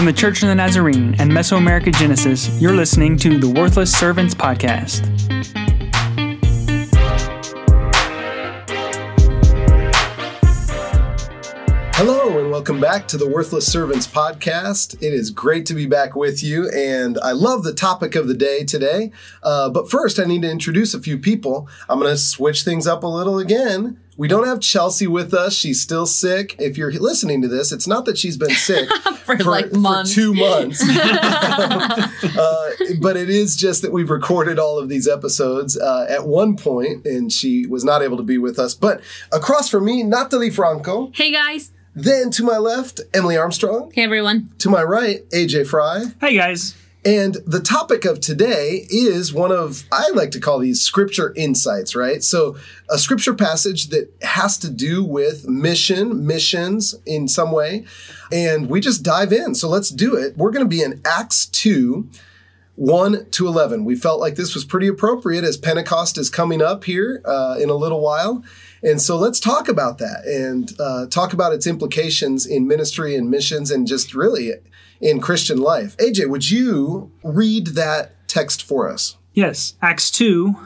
From the Church of the Nazarene and Mesoamerica Genesis, you're listening to the Worthless Servants Podcast. Hello, and welcome back to the Worthless Servants podcast. It is great to be back with you, and I love the topic of the day today. Uh, but first, I need to introduce a few people. I'm going to switch things up a little again. We don't have Chelsea with us. She's still sick. If you're listening to this, it's not that she's been sick for, like months. two months. uh, but it is just that we've recorded all of these episodes uh, at one point, and she was not able to be with us. But across from me, Natalie Franco. Hey guys. Then to my left, Emily Armstrong. Hey everyone. To my right, AJ Fry. Hey guys. And the topic of today is one of, I like to call these scripture insights, right? So, a scripture passage that has to do with mission, missions in some way. And we just dive in. So, let's do it. We're going to be in Acts 2. 1 to 11. We felt like this was pretty appropriate as Pentecost is coming up here uh, in a little while. And so let's talk about that and uh, talk about its implications in ministry and missions and just really in Christian life. AJ, would you read that text for us? Yes, Acts 2,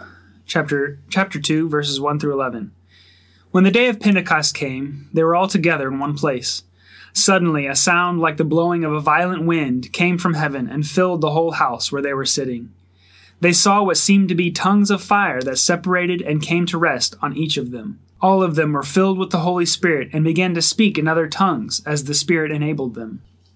chapter chapter 2 verses 1 through 11. When the day of Pentecost came, they were all together in one place. Suddenly, a sound like the blowing of a violent wind came from heaven and filled the whole house where they were sitting. They saw what seemed to be tongues of fire that separated and came to rest on each of them. All of them were filled with the Holy Spirit and began to speak in other tongues as the Spirit enabled them.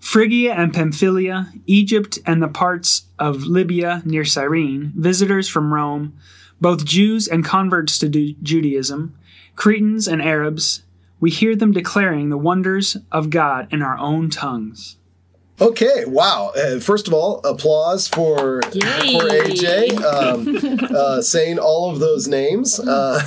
Phrygia and Pamphylia, Egypt and the parts of Libya near Cyrene, visitors from Rome, both Jews and converts to Judaism, Cretans and Arabs, we hear them declaring the wonders of God in our own tongues. Okay, wow. Uh, first of all, applause for, Yay. for AJ um, uh, saying all of those names. Uh,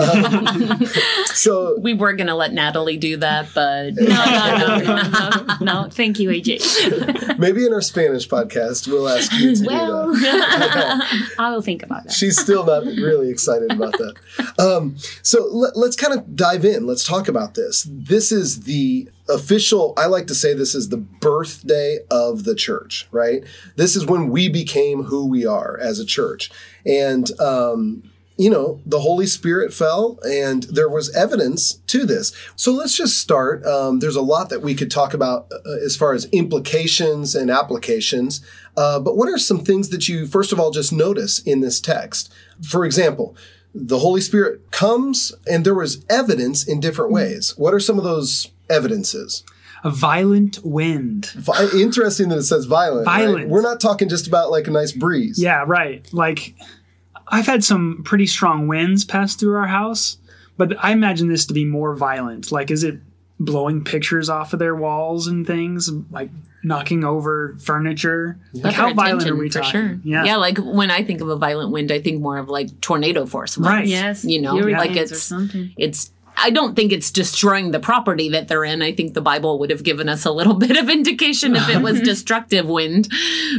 um, so we were going to let Natalie do that, but no, no, no, no, no, no. Thank you, AJ. maybe in our Spanish podcast, we'll ask you to well, do that. I will think about that. She's still not really excited about that. Um, so let, let's kind of dive in. Let's talk about this. This is the official i like to say this is the birthday of the church right? This is when we became who we are as a church. And um, you know the holy spirit fell and there was evidence to this. So let's just start. Um, there's a lot that we could talk about uh, as far as implications and applications. Uh, but what are some things that you first of all just notice in this text? For example the holy spirit comes and there was evidence in different ways. What are some of those evidences. A violent wind. Vi- interesting that it says violent. Violent. Right? We're not talking just about like a nice breeze. Yeah, right. Like I've had some pretty strong winds pass through our house, but I imagine this to be more violent. Like, is it blowing pictures off of their walls and things, like knocking over furniture? Like, how violent are we for talking? Sure. Yeah. yeah. Like when I think of a violent wind, I think more of like tornado force. Winds, Right. Yes, You know, hurricanes like it's or something. it's I don't think it's destroying the property that they're in. I think the Bible would have given us a little bit of indication if it was destructive wind,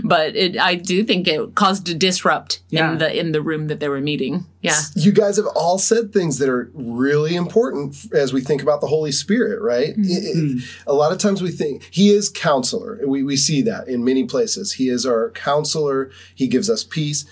but it, I do think it caused a disrupt Yeah. in the in the room that they were meeting. Yeah, You guys have all said things that are really important as we think about the Holy Spirit, right? Mm-hmm. It- it- a lot of times we think He is counselor. We, we see that in many places. He is our counselor, He gives us peace.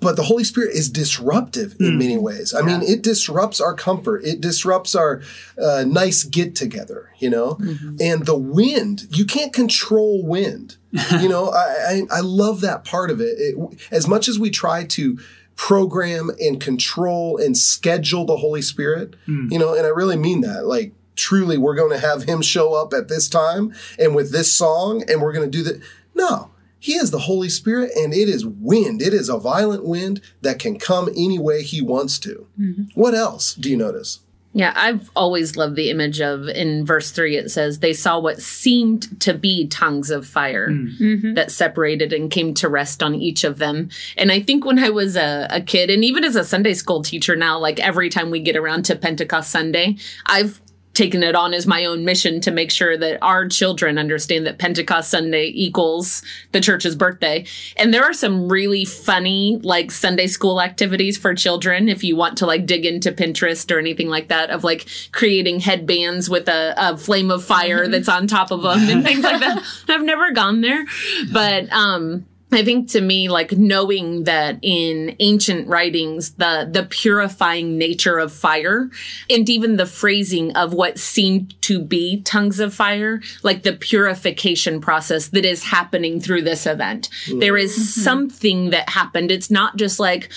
But the Holy Spirit is disruptive in hmm. many ways. I mean, it disrupts our comfort. It disrupts our uh, nice get together, you know? Mm-hmm. And the wind, you can't control wind. you know, I, I, I love that part of it. it. As much as we try to program and control and schedule the Holy Spirit, hmm. you know, and I really mean that. Like, truly, we're going to have Him show up at this time and with this song, and we're going to do that. No. He is the Holy Spirit, and it is wind. It is a violent wind that can come any way He wants to. Mm-hmm. What else do you notice? Yeah, I've always loved the image of in verse 3 it says they saw what seemed to be tongues of fire mm. mm-hmm. that separated and came to rest on each of them. And I think when I was a, a kid and even as a Sunday school teacher now like every time we get around to Pentecost Sunday, I've taken it on as my own mission to make sure that our children understand that Pentecost Sunday equals the church's birthday. And there are some really funny like Sunday school activities for children if you want to like dig into Pinterest or anything like that of like creating headbands with a, a flame of fire that's on top of them and things like that. I've never gone there, but um I think to me, like knowing that in ancient writings, the, the purifying nature of fire and even the phrasing of what seemed to be tongues of fire, like the purification process that is happening through this event. There is mm-hmm. something that happened. It's not just like,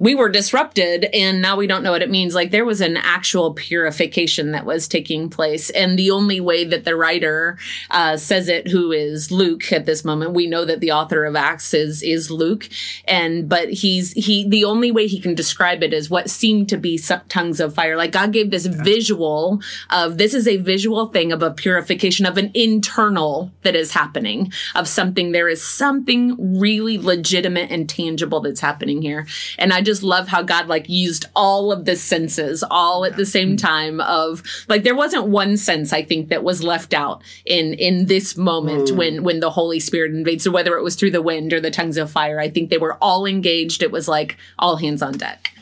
we were disrupted and now we don't know what it means. Like there was an actual purification that was taking place. And the only way that the writer uh, says it, who is Luke at this moment, we know that the author of Acts is, is Luke. And, but he's, he, the only way he can describe it is what seemed to be tongues of fire. Like God gave this visual of this is a visual thing of a purification of an internal that is happening of something. There is something really legitimate and tangible that's happening here. And I just love how God like used all of the senses all at the same time of like there wasn't one sense I think that was left out in in this moment when when the Holy Spirit invades. So whether it was through the wind or the tongues of fire, I think they were all engaged. It was like all hands on deck.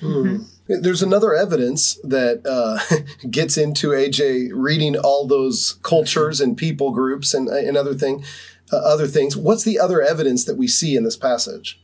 There's another evidence that uh, gets into AJ reading all those cultures and people groups and, and other thing, uh, other things. What's the other evidence that we see in this passage?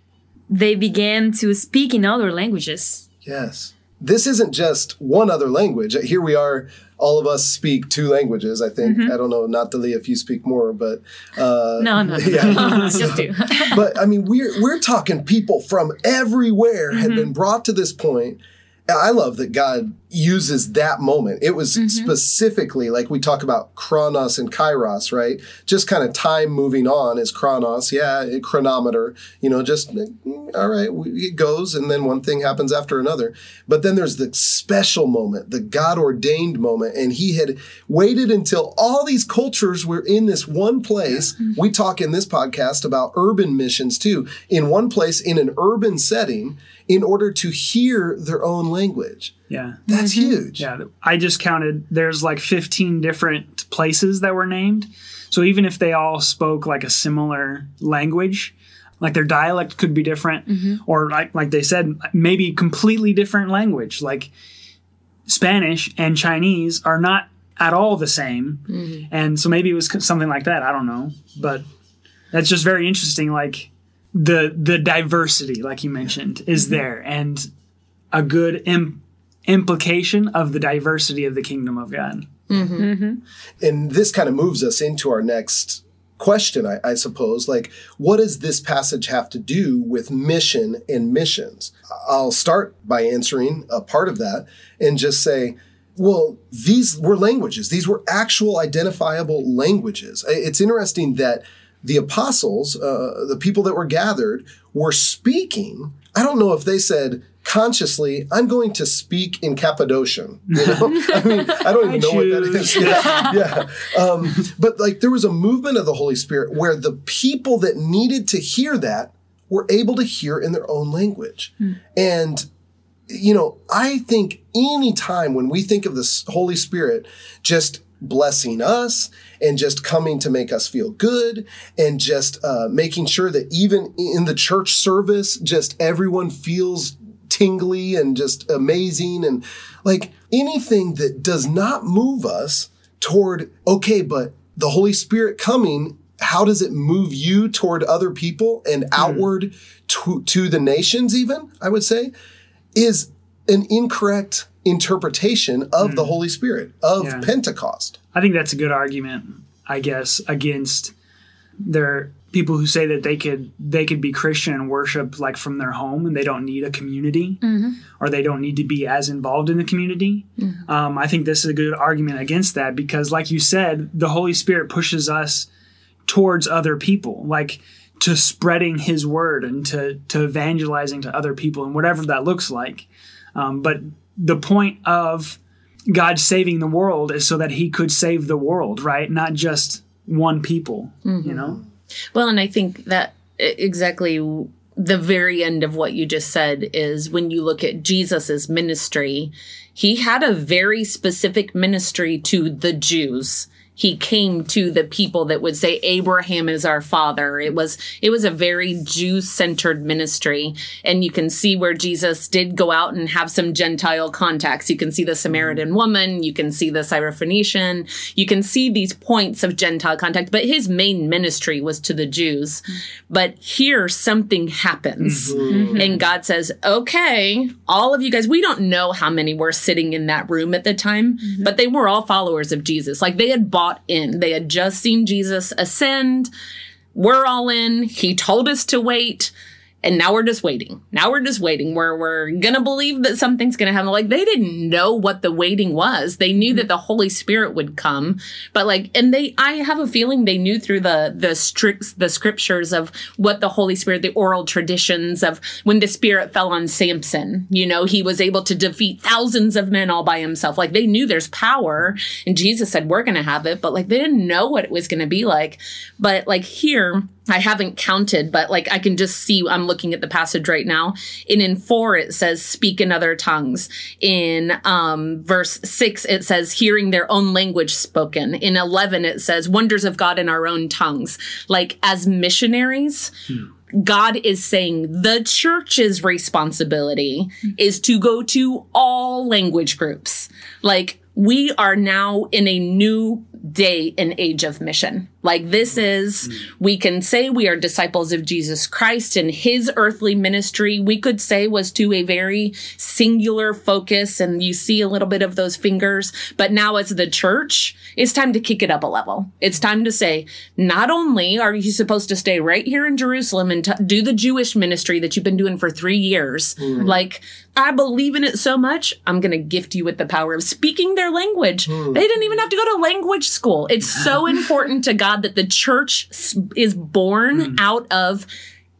They began to speak in other languages. Yes. This isn't just one other language. Here we are, all of us speak two languages, I think. I don't know, Natalie, if you speak more, but. Uh, No, no. Yeah. just two. but I mean, we're, we're talking people from everywhere had been brought to this point. I love that God uses that moment. It was mm-hmm. specifically like we talk about chronos and kairos, right? Just kind of time moving on is chronos. Yeah, a chronometer, you know, just all right, it goes and then one thing happens after another. But then there's the special moment, the God ordained moment. And he had waited until all these cultures were in this one place. Mm-hmm. We talk in this podcast about urban missions too, in one place in an urban setting in order to hear their own language. Yeah. That's mm-hmm. huge. Yeah, I just counted. There's like 15 different places that were named. So even if they all spoke like a similar language, like their dialect could be different, mm-hmm. or like like they said, maybe completely different language. Like Spanish and Chinese are not at all the same, mm-hmm. and so maybe it was something like that. I don't know, but that's just very interesting. Like the the diversity, like you mentioned, is there, and a good Im- implication of the diversity of the kingdom of God. And this kind of moves us into our next question, I, I suppose. Like, what does this passage have to do with mission and missions? I'll start by answering a part of that and just say, well, these were languages. These were actual identifiable languages. It's interesting that the apostles, uh, the people that were gathered, were speaking. I don't know if they said consciously, I'm going to speak in Cappadocian. You know? I mean, I don't even I know what that is. Yeah. yeah. Um, but like there was a movement of the Holy Spirit where the people that needed to hear that were able to hear in their own language. And you know, I think any time when we think of the Holy Spirit just blessing us and just coming to make us feel good and just uh, making sure that even in the church service, just everyone feels tingly and just amazing and like anything that does not move us toward, okay, but the Holy Spirit coming how does it move you toward other people and hmm. outward to, to the nations even i would say is an incorrect interpretation of the hmm. Holy Spirit, of Yeah. Pentecost. I think that's a good argument, I guess, against their people who say that they could they could be Christian and worship like from their home and they don't need a community or they don't need to be as involved in the community. Um, I think this is a good argument against that because, like you said, the Holy Spirit pushes us towards other people, like to spreading His word and to to evangelizing to other people and whatever that looks like. Um, but the point of God saving the world is so that he could save the world, right? Not just one people, you know? Well, and I think that exactly the very end of what you just said is when you look at Jesus's ministry, he had a very specific ministry to the Jews. He came to the people that would say Abraham is our father. It was it was a very Jew-centered ministry and you can see where Jesus did go out and have some Gentile contacts. You can see the Samaritan mm-hmm. woman, you can see the Syrophoenician, you can see these points of Gentile contact, but his main ministry was to the Jews. But here something happens mm-hmm. and God says, "Okay, all of you guys, we don't know how many were sitting in that room at the time, mm-hmm. but they were all followers of Jesus. Like they had bought in. They had just seen Jesus ascend. We're all in. He told us to wait. And now we're just waiting. Now we're just waiting. We're we're gonna believe that something's gonna happen. Like they didn't know what the waiting was. They knew mm-hmm. that the Holy Spirit would come, but like, and they, I have a feeling they knew through the the strict the scriptures of what the Holy Spirit, the oral traditions of when the Spirit fell on Samson. You know, he was able to defeat thousands of men all by himself. Like they knew there's power, and Jesus said we're gonna have it, but like they didn't know what it was gonna be like. But like here I haven't counted, but like I can just see, I'm looking at the passage right now. And in four, it says, speak in other tongues. In um, verse six, it says, hearing their own language spoken. In 11, it says, wonders of God in our own tongues. Like as missionaries, God is saying the church's responsibility is to go to all language groups. Like we are now in a new day and age of mission. Like this is, hmm. we can say we are disciples of Jesus Christ and his earthly ministry, we could say was to a very singular focus. And you see a little bit of those fingers. But now as the church, it's time to kick it up a level. It's time to say, not only are you supposed to stay right here in Jerusalem and t- do the Jewish ministry that you've been doing for three years, hmm. like I believe in it so much, I'm going to gift you with the power of speaking their language. Hmm. They didn't even have to go to language school. It's so important to God that the church is born hmm. out of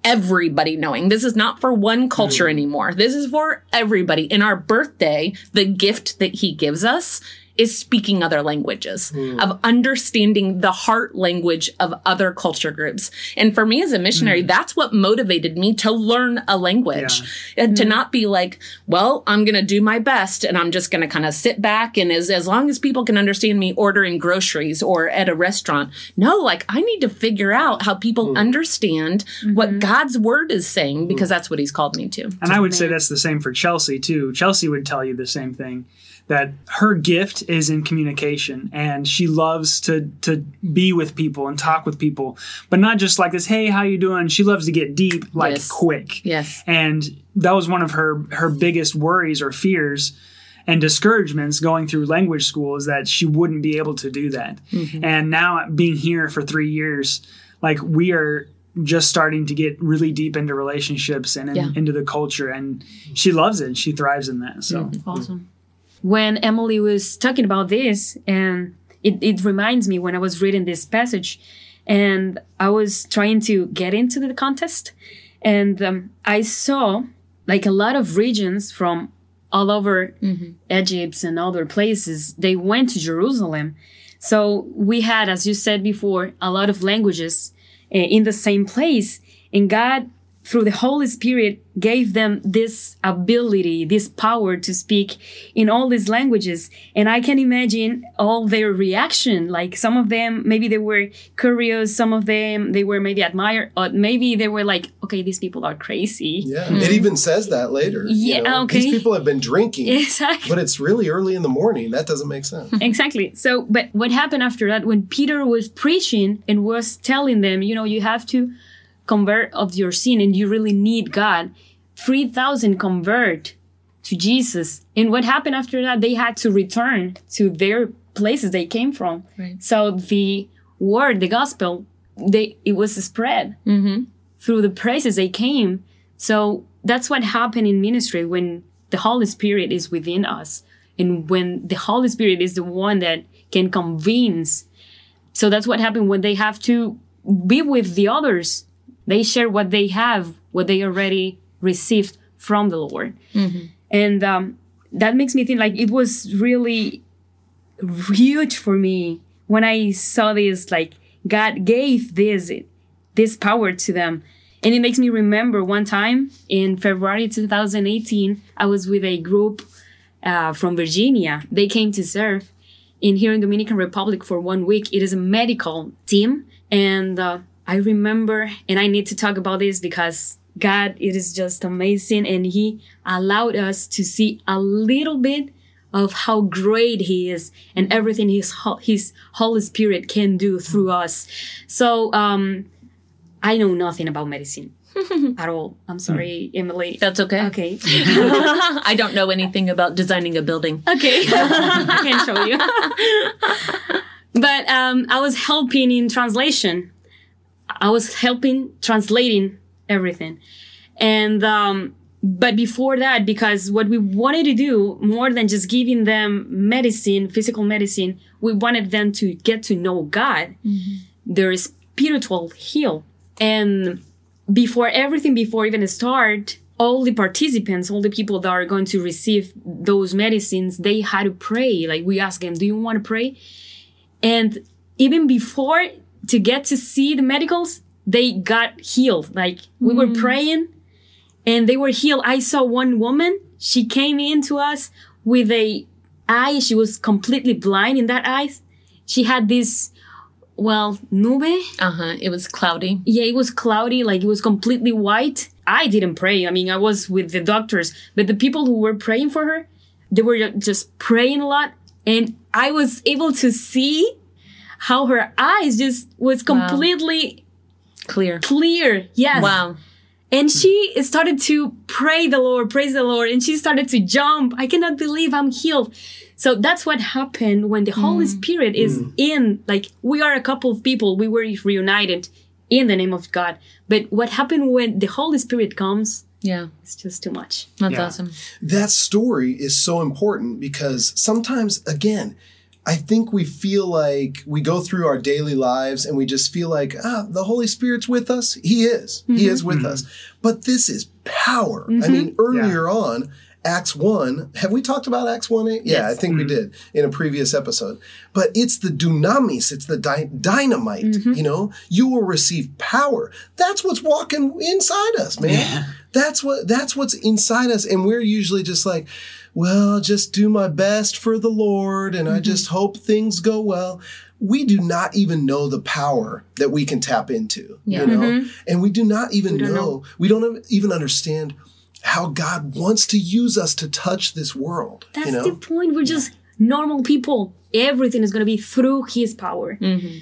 everybody knowing. This is not for one culture hmm. anymore. This is for everybody. In our birthday, the gift that he gives us is speaking other languages, hmm. of understanding the heart language of other culture groups. And for me as a missionary, hmm. that's what motivated me to learn a language. And to hmm. not be like, well, I'm going to do my best and I'm just going to kind of sit back and as, as long as people can understand me ordering groceries or at a restaurant. No, like I need to figure out how people understand what mm-hmm. God's word is saying because that's what he's called me to. And I would say that's the same for Chelsea too. Chelsea would tell you the same thing that her gift is in communication and she loves to to be with people and talk with people, but not just like this, hey, how you doing? She loves to get deep like Yes. quick. Yes. And that was one of her her biggest worries or fears and discouragements going through language school is that she wouldn't be able to do that. Mm-hmm. And now being here for 3 years, like we are just starting to get really deep into relationships and in, Yeah. into the culture and she loves it. She thrives in that. So mm-hmm. Awesome. When Emily was talking about this, and it, it reminds me when I was reading this passage, and I was trying to get into the contest, and um, I saw like a lot of regions from all over Egypt and other places. They went to Jerusalem, so we had, as you said before, a lot of languages uh, in the same place, and God through the Holy Spirit gave them this ability, this power to speak in all these languages. And I can imagine all their reaction. Like some of them, maybe they were curious. Some of them, they were maybe admired. or maybe they were like, okay, these people are crazy. Yeah, mm-hmm. it even says that later. you Yeah, know. okay. These people have been drinking, Exactly. but it's really early in the morning. That doesn't make sense. Exactly. So, but what happened after that when Peter was preaching and was telling them, you know, you have to convert of your sin and you really need God, 3,000 convert to Jesus. And what happened after that? They had to return to their places they came from. Right. So the word, the gospel, they it was spread mm-hmm. through the places they came. So that's what happened in ministry when the Holy Spirit is within us. And when the Holy Spirit is the one that can convince. So that's what happened when they have to be with the others. They share what they have, what they already received from the Lord. And um, that makes me think like it was really huge for me when I saw this. Like God gave this this power to them, and it makes me remember one time in February 2018, I was with a group uh, from Virginia. They came to serve in here in Dominican Republic for one week. It is a medical team, and uh, I remember, and I need to talk about this because God, it is just amazing, and He allowed us to see a little bit of how great He is and everything His His Holy Spirit can do through us. So, um, I know nothing about medicine. at all. I'm sorry, Emily. That's okay. Okay. I don't know anything about designing a building. Okay. I can show you. but um, I was helping in translation. I was helping translating everything. And um, but before that, because what we wanted to do more than just giving them medicine, physical medicine, we wanted them to get to know God, mm-hmm. their spiritual heal. And before everything, before even start, all the participants, all the people that are going to receive those medicines, they had to pray. Like we asked them, do you want to pray? And even before to get to see the medicals, they got healed. Like we mm. were praying and they were healed. I saw one woman, she came into us with a eye. She was completely blind in that eye. She had this well, nube. Uh huh. It was cloudy. Yeah, it was cloudy. Like it was completely white. I didn't pray. I mean, I was with the doctors, but the people who were praying for her, they were just praying a lot, and I was able to see how her eyes just was completely wow. clear. Clear. Yes. Wow. And she started to pray the Lord, praise the Lord, and she started to jump. I cannot believe I'm healed. So that's what happened when the Holy mm. Spirit is mm. in. Like we are a couple of people, we were reunited in the name of God. But what happened when the Holy Spirit comes? Yeah, it's just too much. That's yeah. awesome. That story is so important because sometimes, again, I think we feel like we go through our daily lives and we just feel like, ah, the Holy Spirit's with us. He is. Mm-hmm. He is with mm-hmm. us. But this is power. Mm-hmm. I mean, earlier yeah. on, Acts 1. Have we talked about Acts 1 8? Yeah, I think mm-hmm. we did in a previous episode. But it's the dunamis, it's the dy- dynamite, mm-hmm. you know? You will receive power. That's what's walking inside us, man. Yeah. That's what that's what's inside us and we're usually just like, well, just do my best for the Lord and mm-hmm. I just hope things go well we do not even know the power that we can tap into, yeah. you know? Mm-hmm. And we do not even know, know, we don't even understand how God wants to use us to touch this world. That's you know? the point. We're just normal people. Everything is going to be through His power. Mm-hmm.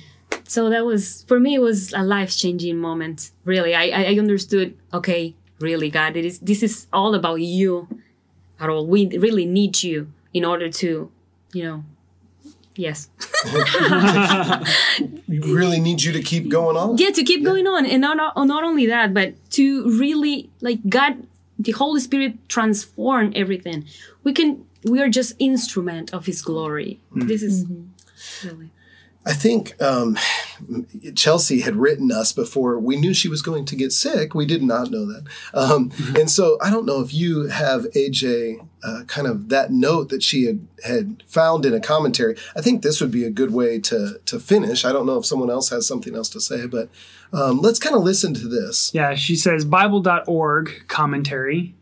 So that was for me. It was a life changing moment. Really, I, I understood. Okay, really, God, it is. This is all about you. At all, we really need you in order to, you know, Yes. we really need you to keep going on. Yeah, to keep yeah. going on, and not not only that, but to really like God the Holy Spirit transform everything. We can we are just instrument of His glory. Mm. This is mm-hmm. really. I think um, Chelsea had written us before we knew she was going to get sick. We did not know that. Um, mm-hmm. And so I don't know if you have, AJ, uh, kind of that note that she had, had found in a commentary. I think this would be a good way to, to finish. I don't know if someone else has something else to say, but um, let's kind of listen to this. Yeah, she says Bible.org commentary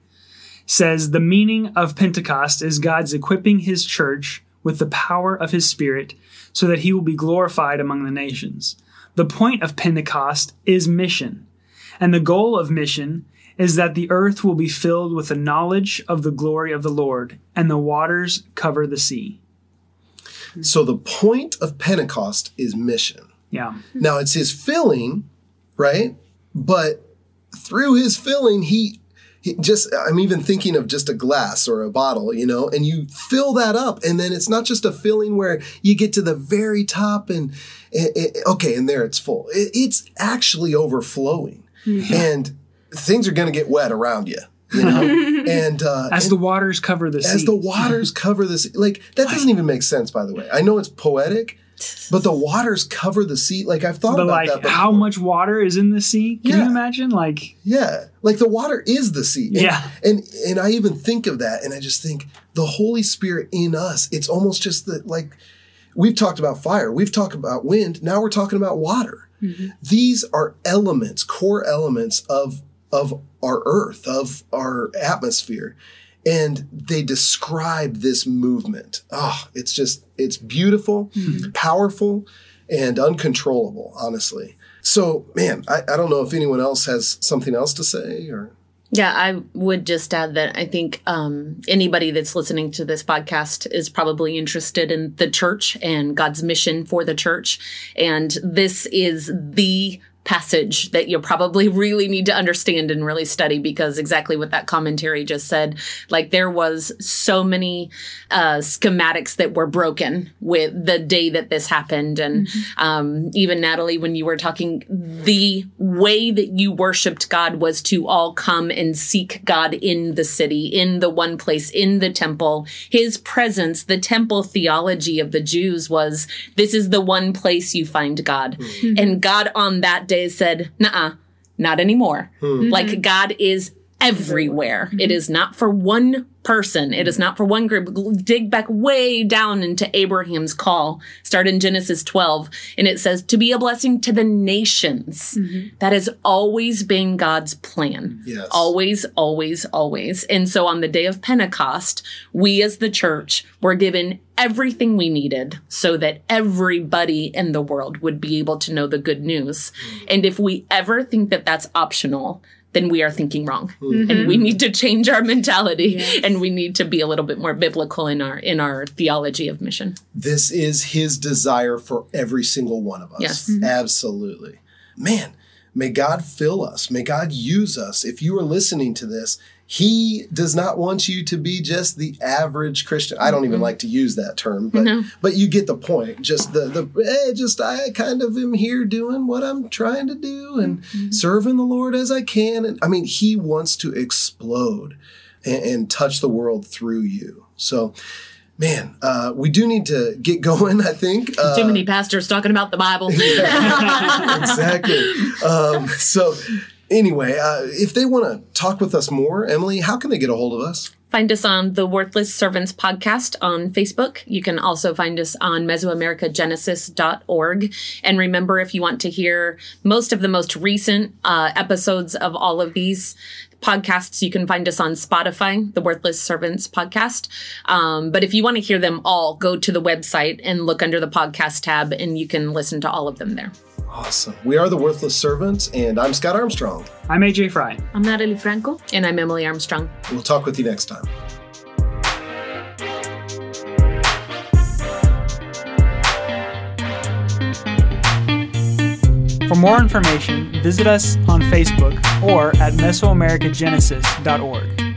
says the meaning of Pentecost is God's equipping his church with the power of his spirit so that he will be glorified among the nations. The point of Pentecost is mission, and the goal of mission is that the earth will be filled with the knowledge of the glory of the Lord, and the waters cover the sea. So the point of Pentecost is mission. Yeah. Now it's his filling right? But through his filling, he, he just, I'm even thinking of just a glass or a bottle, you know, and you fill that up. And then it's not just a filling where you get to the very top and, it, it, okay, and there it's full. It, it's actually overflowing. Mm-hmm. And things are going to get wet around you. You know, and uh, as and the waters cover the sea, as the waters cover this, like that doesn't even make sense. By the way, I know it's poetic, but the waters cover the sea. Like I've thought But about like, that. Before. how much water is in the sea? Can you imagine? Like, Yeah, like the water is the sea. And, Yeah. and and I even think of that, and I just think the Holy Spirit in us. It's almost just that, like we've talked about fire, we've talked about wind. Now we're talking about water. Mm-hmm. These are elements, core elements of of our earth, of our atmosphere. And they describe this movement. Oh, it's just, it's beautiful, powerful, and uncontrollable, honestly. So, man, I, I don't know if anyone else has something else to say or. Yeah, I would just add that I think um, anybody that's listening to this podcast is probably interested in the church and God's mission for the church. And this is the passage that you probably really need to understand and really study because exactly what that commentary just said like there was so many uh, schematics that were broken with the day that this happened. And um, even natalie when you were talking the way that you worshiped god was to all come and seek god in the city in the one place in the temple. His presence the temple theology of the jews was this is the one place you find god. And god on that day said nah not anymore. Hmm. Like hmm. god is everywhere. It mm-hmm. is not for one person. It is not for one group. Dig back way down into abraham's call. Start in genesis 12 and it says to be a blessing to the nations. Mm-hmm. That has always been god's plan. Yes. always always always. And so on the day of pentecost we as the church were given everything we needed so that everybody in the world would be able to know the good news. Mm. And if we ever think that that's optional then we are thinking wrong mm-hmm. and we mm-hmm. need to change our mentality and we need to be a little bit more biblical in our in our theology of mission This is his desire for every single one of us. Yes. Mm-hmm. Absolutely. Man, may God fill us. May God use us. If you are listening to this, he does not want you to be just the average Christian. I don't even like to use that term, but but you get the point. Just the the eh, just I kind of am here doing what I'm trying to do and serving the Lord as I can. And I mean, he wants to explode and, and touch the world through you. So Man, uh, we do need to get going. I think. Uh, too many pastors talking about the bible exactly. Um, so, anyway, uh, if they want to talk with us more, Emily, how can they get a hold of us? Find us on the Worthless Servants podcast on Facebook. You can also find us on Mesoamericagenesis.org. And remember, if you want to hear most of the most recent uh, episodes of all of these podcasts, you can find us on Spotify, the Worthless Servants podcast. Um, but if you want to hear them all, go to the website and look under the podcast tab, and you can listen to all of them there. Awesome. We are the Worthless Servants, and I'm Scott Armstrong. I'm AJ Fry. I'm Natalie Franco. And I'm Emily Armstrong. We'll talk with you next time. For more information, visit us on Facebook or at Mesoamericagenesis.org.